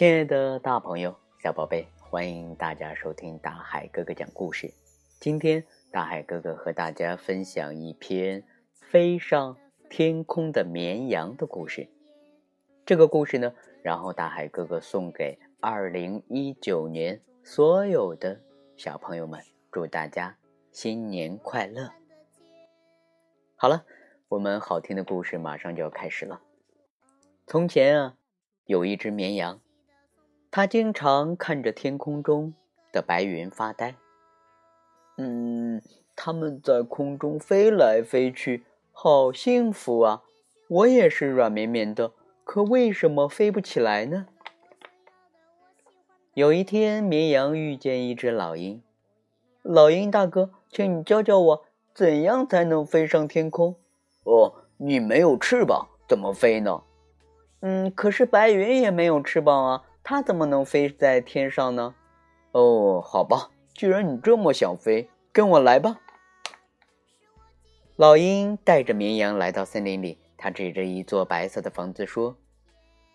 亲爱的大朋友、小宝贝，欢迎大家收听大海哥哥讲故事。今天，大海哥哥和大家分享一篇飞上天空的绵羊的故事。这个故事呢，然后大海哥哥送给二零一九年所有的小朋友们，祝大家新年快乐！好了，我们好听的故事马上就要开始了。从前啊，有一只绵羊。他经常看着天空中的白云发呆。嗯，他们在空中飞来飞去，好幸福啊！我也是软绵绵的，可为什么飞不起来呢？有一天，绵羊遇见一只老鹰。老鹰大哥，请你教教我，怎样才能飞上天空？哦，你没有翅膀，怎么飞呢？嗯，可是白云也没有翅膀啊。它怎么能飞在天上呢？哦，好吧，既然你这么想飞，跟我来吧。老鹰带着绵羊来到森林里，他指着一座白色的房子说：“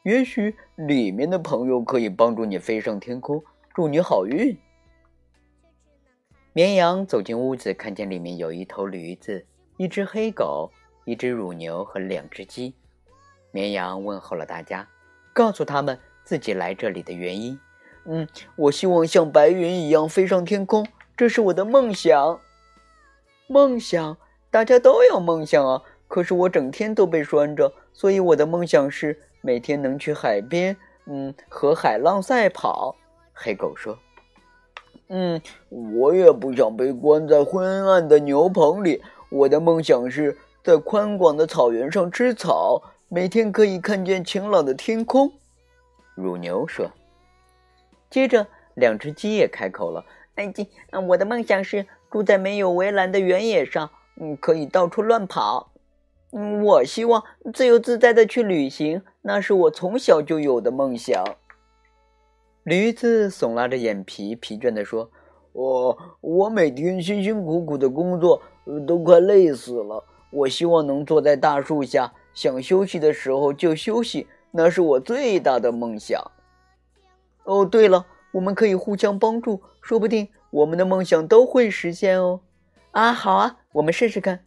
也许里面的朋友可以帮助你飞上天空，祝你好运。”绵羊走进屋子，看见里面有一头驴子、一只黑狗、一只乳牛和两只鸡。绵羊问候了大家，告诉他们。自己来这里的原因，嗯，我希望像白云一样飞上天空，这是我的梦想。梦想，大家都有梦想啊。可是我整天都被拴着，所以我的梦想是每天能去海边，嗯，和海浪赛跑。黑狗说：“嗯，我也不想被关在昏暗的牛棚里。我的梦想是在宽广的草原上吃草，每天可以看见晴朗的天空。”乳牛说：“接着，两只鸡也开口了。哎，鸡，我的梦想是住在没有围栏的原野上，嗯，可以到处乱跑。嗯，我希望自由自在的去旅行，那是我从小就有的梦想。”驴子耸拉着眼皮，疲倦地说：“我，我每天辛辛苦苦的工作，都快累死了。我希望能坐在大树下，想休息的时候就休息。”那是我最大的梦想。哦，对了，我们可以互相帮助，说不定我们的梦想都会实现哦。啊，好啊，我们试试看。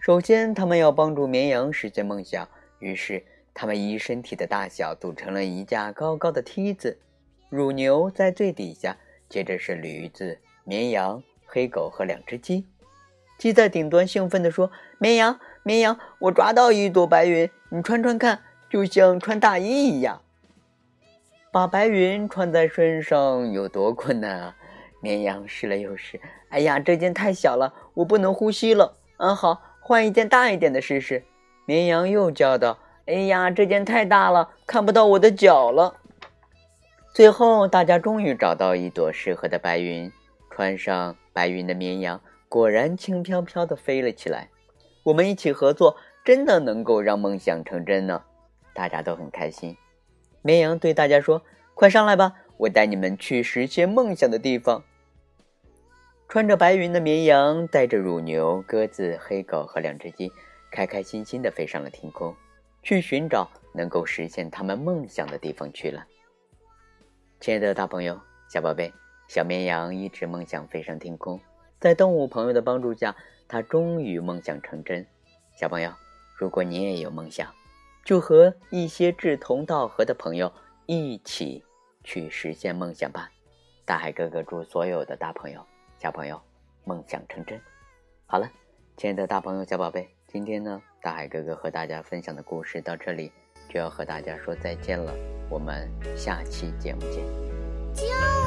首先，他们要帮助绵羊实现梦想，于是他们依身体的大小组成了一架高高的梯子。乳牛在最底下，接着是驴子、绵羊、黑狗和两只鸡。鸡在顶端兴奋地说：“绵羊，绵羊，我抓到一朵白云，你穿穿看。”就像穿大衣一样，把白云穿在身上有多困难啊！绵羊试了又试，哎呀，这件太小了，我不能呼吸了。嗯，好，换一件大一点的试试。绵羊又叫道：“哎呀，这件太大了，看不到我的脚了。”最后，大家终于找到一朵适合的白云，穿上白云的绵羊果然轻飘飘地飞了起来。我们一起合作，真的能够让梦想成真呢！大家都很开心。绵羊对大家说：“快上来吧，我带你们去实现梦想的地方。”穿着白云的绵羊带着乳牛、鸽子、黑狗和两只鸡，开开心心地飞上了天空，去寻找能够实现他们梦想的地方去了。亲爱的大朋友、小宝贝，小绵羊一直梦想飞上天空，在动物朋友的帮助下，它终于梦想成真。小朋友，如果你也有梦想，就和一些志同道合的朋友一起去实现梦想吧！大海哥哥祝所有的大朋友、小朋友梦想成真。好了，亲爱的大朋友、小宝贝，今天呢，大海哥哥和大家分享的故事到这里就要和大家说再见了。我们下期节目见。就。